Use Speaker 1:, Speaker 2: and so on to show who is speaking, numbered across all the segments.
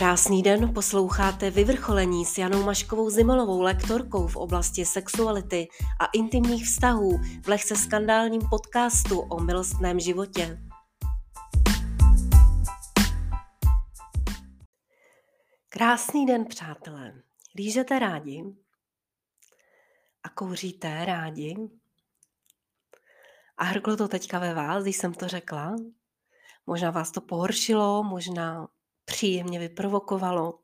Speaker 1: Krásný den, posloucháte Vyvrcholení s Janou Maškovou Zimolovou, lektorkou v oblasti sexuality a intimních vztahů v lehce skandálním podcastu o milostném životě. Krásný den, přátelé. Lížete rádi? A kouříte rádi? A hrklo to teďka ve vás, když jsem to řekla? Možná vás to pohoršilo, možná příjemně vyprovokovalo.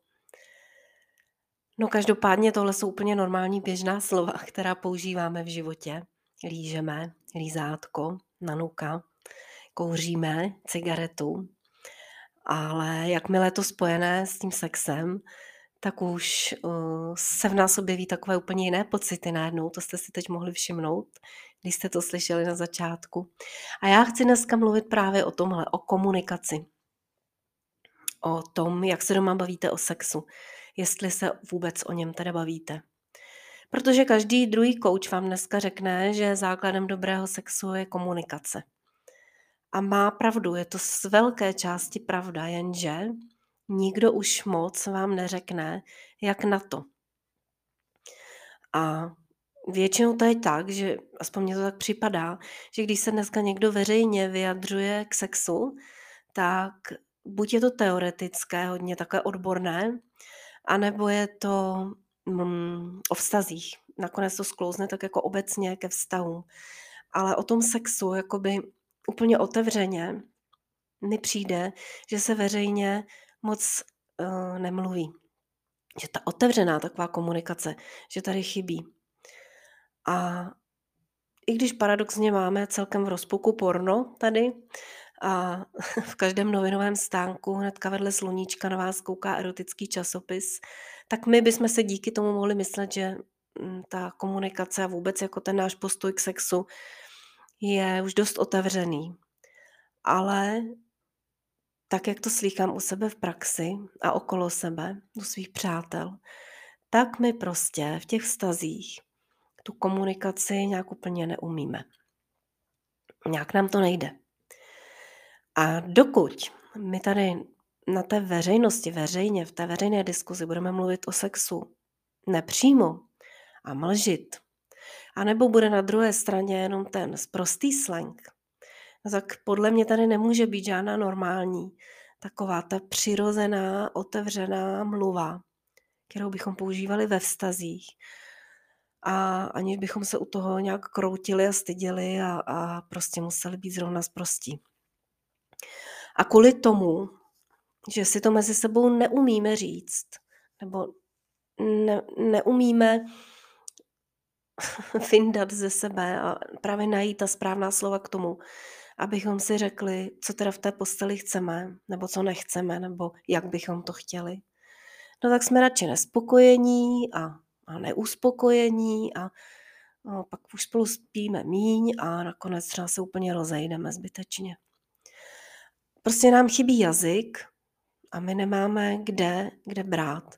Speaker 1: No každopádně tohle jsou úplně normální běžná slova, která používáme v životě. Lížeme, lízátko, nanuka, kouříme cigaretu, ale jakmile to spojené s tím sexem, tak už uh, se v nás objeví takové úplně jiné pocity najednou. To jste si teď mohli všimnout, když jste to slyšeli na začátku. A já chci dneska mluvit právě o tomhle, o komunikaci o tom, jak se doma bavíte o sexu, jestli se vůbec o něm teda bavíte. Protože každý druhý kouč vám dneska řekne, že základem dobrého sexu je komunikace. A má pravdu, je to z velké části pravda, jenže nikdo už moc vám neřekne, jak na to. A většinou to je tak, že aspoň mně to tak připadá, že když se dneska někdo veřejně vyjadřuje k sexu, tak buď je to teoretické, hodně takové odborné, anebo je to mm, o vztazích. Nakonec to sklouzne tak jako obecně ke vztahu. Ale o tom sexu, jakoby úplně otevřeně, mi přijde, že se veřejně moc uh, nemluví. Že ta otevřená taková komunikace, že tady chybí. A i když paradoxně máme celkem v rozpuku porno tady, a v každém novinovém stánku hnedka vedle sluníčka na vás kouká erotický časopis, tak my bychom se díky tomu mohli myslet, že mm, ta komunikace a vůbec jako ten náš postoj k sexu je už dost otevřený. Ale tak, jak to slýchám u sebe v praxi a okolo sebe, u svých přátel, tak my prostě v těch vztazích tu komunikaci nějak úplně neumíme. Nějak nám to nejde. A dokud my tady na té veřejnosti, veřejně, v té veřejné diskuzi budeme mluvit o sexu nepřímo a mlžit, anebo bude na druhé straně jenom ten prostý slang, tak podle mě tady nemůže být žádná normální, taková ta přirozená, otevřená mluva, kterou bychom používali ve vztazích. A aniž bychom se u toho nějak kroutili a styděli a, a prostě museli být zrovna zprostí. A kvůli tomu, že si to mezi sebou neumíme říct, nebo ne, neumíme fyndat ze sebe a právě najít ta správná slova k tomu, abychom si řekli, co teda v té posteli chceme, nebo co nechceme, nebo jak bychom to chtěli. No tak jsme radši nespokojení a, a neuspokojení a no, pak už spolu spíme míň a nakonec třeba se úplně rozejdeme zbytečně. Prostě nám chybí jazyk a my nemáme kde, kde brát.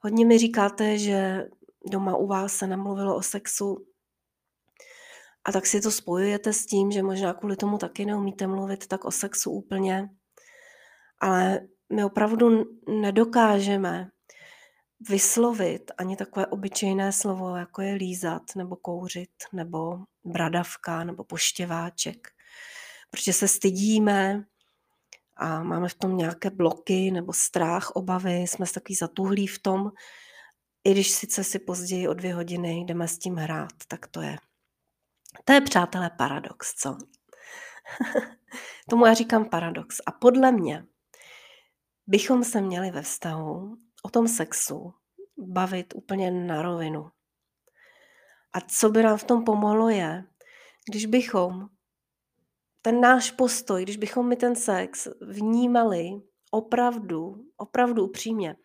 Speaker 1: Hodně mi říkáte, že doma u vás se nemluvilo o sexu a tak si to spojujete s tím, že možná kvůli tomu taky neumíte mluvit tak o sexu úplně. Ale my opravdu nedokážeme vyslovit ani takové obyčejné slovo, jako je lízat, nebo kouřit, nebo bradavka, nebo poštěváček. Protože se stydíme, a máme v tom nějaké bloky nebo strach, obavy, jsme takový zatuhlí v tom, i když sice si později o dvě hodiny jdeme s tím hrát, tak to je. To je, přátelé, paradox, co? Tomu já říkám paradox. A podle mě bychom se měli ve vztahu o tom sexu bavit úplně na rovinu. A co by nám v tom pomohlo je, když bychom ten náš postoj, když bychom my ten sex vnímali opravdu, opravdu upřímně,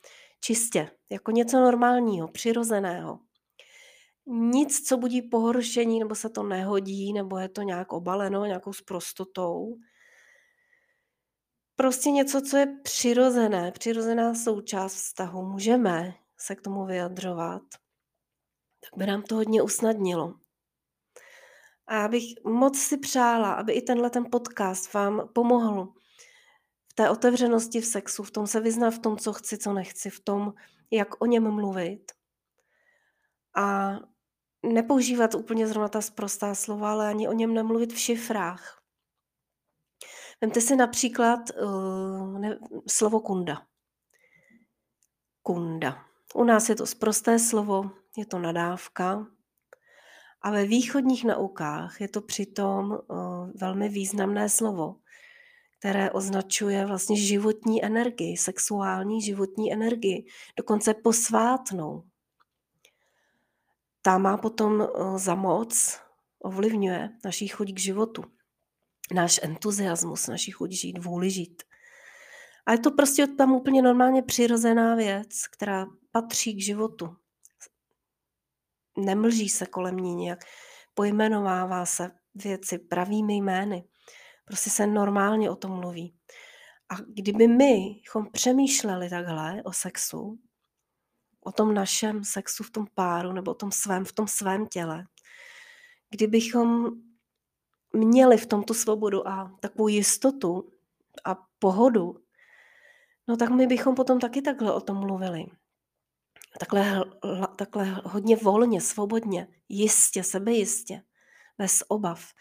Speaker 1: čistě, jako něco normálního, přirozeného, nic, co budí pohoršení, nebo se to nehodí, nebo je to nějak obaleno nějakou sprostotou. Prostě něco, co je přirozené, přirozená součást vztahu. Můžeme se k tomu vyjadřovat. Tak by nám to hodně usnadnilo. A já bych moc si přála, aby i tenhle ten podcast vám pomohl v té otevřenosti v sexu, v tom se vyznat v tom, co chci, co nechci, v tom, jak o něm mluvit. A nepoužívat úplně zrovna ta sprostá slova, ale ani o něm nemluvit v šifrách. Vemte si například uh, ne, slovo kunda. Kunda. U nás je to sprosté slovo, je to nadávka, a ve východních naukách je to přitom uh, velmi významné slovo, které označuje vlastně životní energii, sexuální životní energii, dokonce posvátnou. Ta má potom uh, za moc, ovlivňuje naší chuť k životu, náš entuziasmus, naší chuť žít, vůli žít. A je to prostě tam úplně normálně přirozená věc, která patří k životu. Nemlží se kolem ní nějak, pojmenovává se věci pravými jmény. Prostě se normálně o tom mluví. A kdyby my přemýšleli takhle o sexu, o tom našem sexu v tom páru nebo o tom svém, v tom svém těle, kdybychom měli v tom tu svobodu a takovou jistotu a pohodu, no tak my bychom potom taky takhle o tom mluvili. Takhle, takhle hodně volně, svobodně, jistě, sebejistě, bez obav.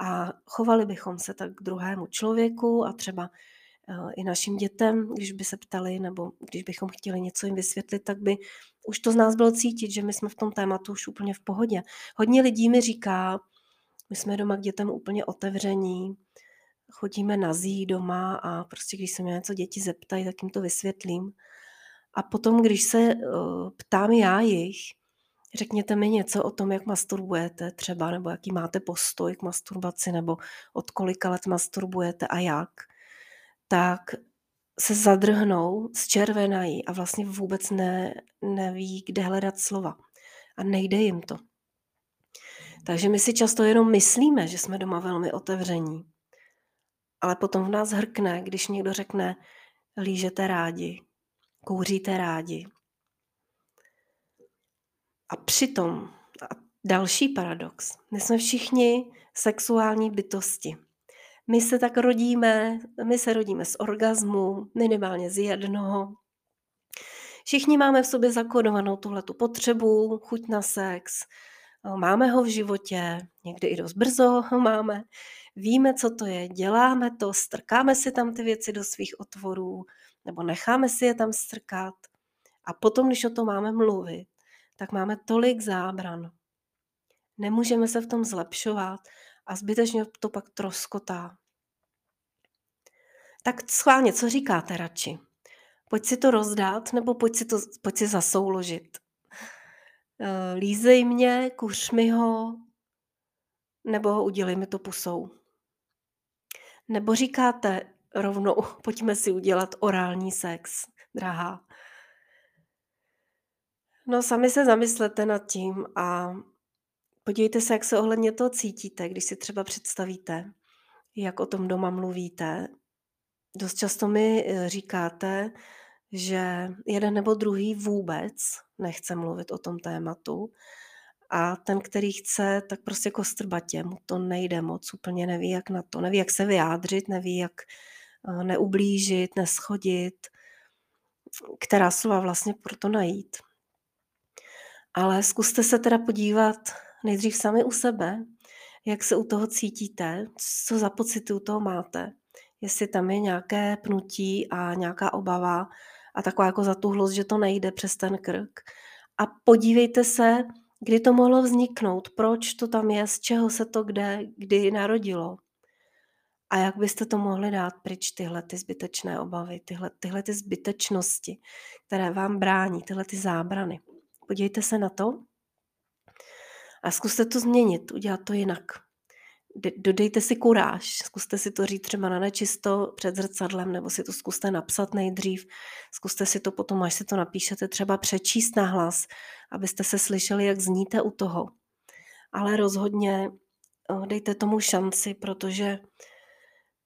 Speaker 1: A chovali bychom se tak k druhému člověku a třeba eh, i našim dětem, když by se ptali, nebo když bychom chtěli něco jim vysvětlit, tak by už to z nás bylo cítit, že my jsme v tom tématu už úplně v pohodě. Hodně lidí mi říká, my jsme doma k dětem úplně otevření, chodíme na zí doma a prostě když se mě něco děti zeptají, tak jim to vysvětlím. A potom, když se uh, ptám já jich, řekněte mi něco o tom, jak masturbujete třeba, nebo jaký máte postoj k masturbaci, nebo od kolika let masturbujete a jak, tak se zadrhnou, zčervenají a vlastně vůbec ne, neví, kde hledat slova. A nejde jim to. Takže my si často jenom myslíme, že jsme doma velmi otevření. Ale potom v nás hrkne, když někdo řekne, lížete rádi, kouříte rádi. A přitom, a další paradox, my jsme všichni sexuální bytosti. My se tak rodíme, my se rodíme z orgazmu, minimálně z jednoho. Všichni máme v sobě zakodovanou tuhletu potřebu, chuť na sex, máme ho v životě, někdy i dost brzo ho máme, víme, co to je, děláme to, strkáme si tam ty věci do svých otvorů, nebo necháme si je tam strkat. A potom, když o tom máme mluvit, tak máme tolik zábran. Nemůžeme se v tom zlepšovat a zbytečně to pak troskotá. Tak schválně, co říkáte radši? Pojď si to rozdát, nebo pojď si, to, pojď si zasouložit. Eh, lízej mě, kuř mi ho, nebo udělej mi to pusou. Nebo říkáte rovnou, pojďme si udělat orální sex, drahá. No sami se zamyslete nad tím a podívejte se, jak se ohledně toho cítíte, když si třeba představíte, jak o tom doma mluvíte. Dost často mi eh, říkáte, že jeden nebo druhý vůbec nechce mluvit o tom tématu a ten, který chce, tak prostě kostrbatě, mu to nejde moc, úplně neví, jak na to, neví, jak se vyjádřit, neví, jak eh, neublížit, neschodit, která slova vlastně proto najít. Ale zkuste se teda podívat nejdřív sami u sebe, jak se u toho cítíte, co za pocity u toho máte, jestli tam je nějaké pnutí a nějaká obava a taková jako zatuhlost, že to nejde přes ten krk. A podívejte se, kdy to mohlo vzniknout, proč to tam je, z čeho se to kde, kdy narodilo. A jak byste to mohli dát pryč tyhle ty zbytečné obavy, tyhle, tyhle ty zbytečnosti, které vám brání, tyhle ty zábrany. Podívejte se na to a zkuste to změnit, udělat to jinak. Dodejte si kuráž, zkuste si to říct třeba na nečisto před zrcadlem, nebo si to zkuste napsat nejdřív, zkuste si to potom, až si to napíšete, třeba přečíst na hlas, abyste se slyšeli, jak zníte u toho. Ale rozhodně eh, dejte tomu šanci, protože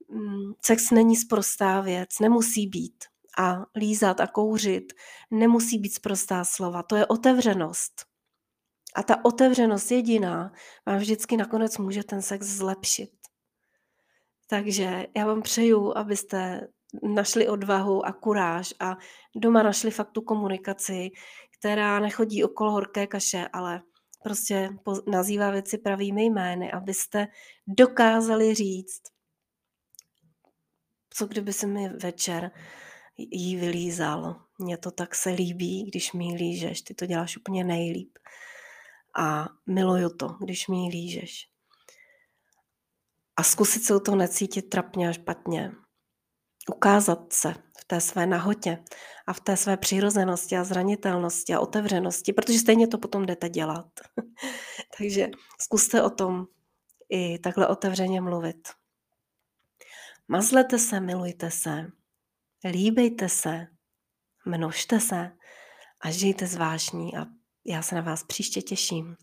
Speaker 1: mm, sex není sprostá věc, nemusí být a lízat a kouřit nemusí být sprostá slova. To je otevřenost. A ta otevřenost jediná vám vždycky nakonec může ten sex zlepšit. Takže já vám přeju, abyste našli odvahu a kuráž a doma našli fakt tu komunikaci, která nechodí okolo horké kaše, ale prostě nazývá věci pravými jmény, abyste dokázali říct, co kdyby se mi večer jí vylízal. Mně to tak se líbí, když mi lížeš, ty to děláš úplně nejlíp. A miluju to, když mi lížeš. A zkusit se u toho necítit trapně a špatně. Ukázat se v té své nahotě a v té své přirozenosti a zranitelnosti a otevřenosti, protože stejně to potom jdete dělat. Takže zkuste o tom i takhle otevřeně mluvit. Mazlete se, milujte se, líbejte se, množte se a žijte zvážní a já se na vás příště těším.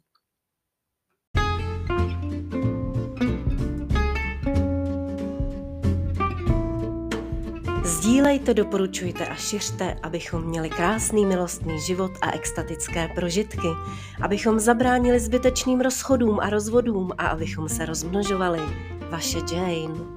Speaker 1: Sdílejte, doporučujte a šiřte, abychom měli krásný milostný život a extatické prožitky, abychom zabránili zbytečným rozchodům a rozvodům a abychom se rozmnožovali. Vaše Jane.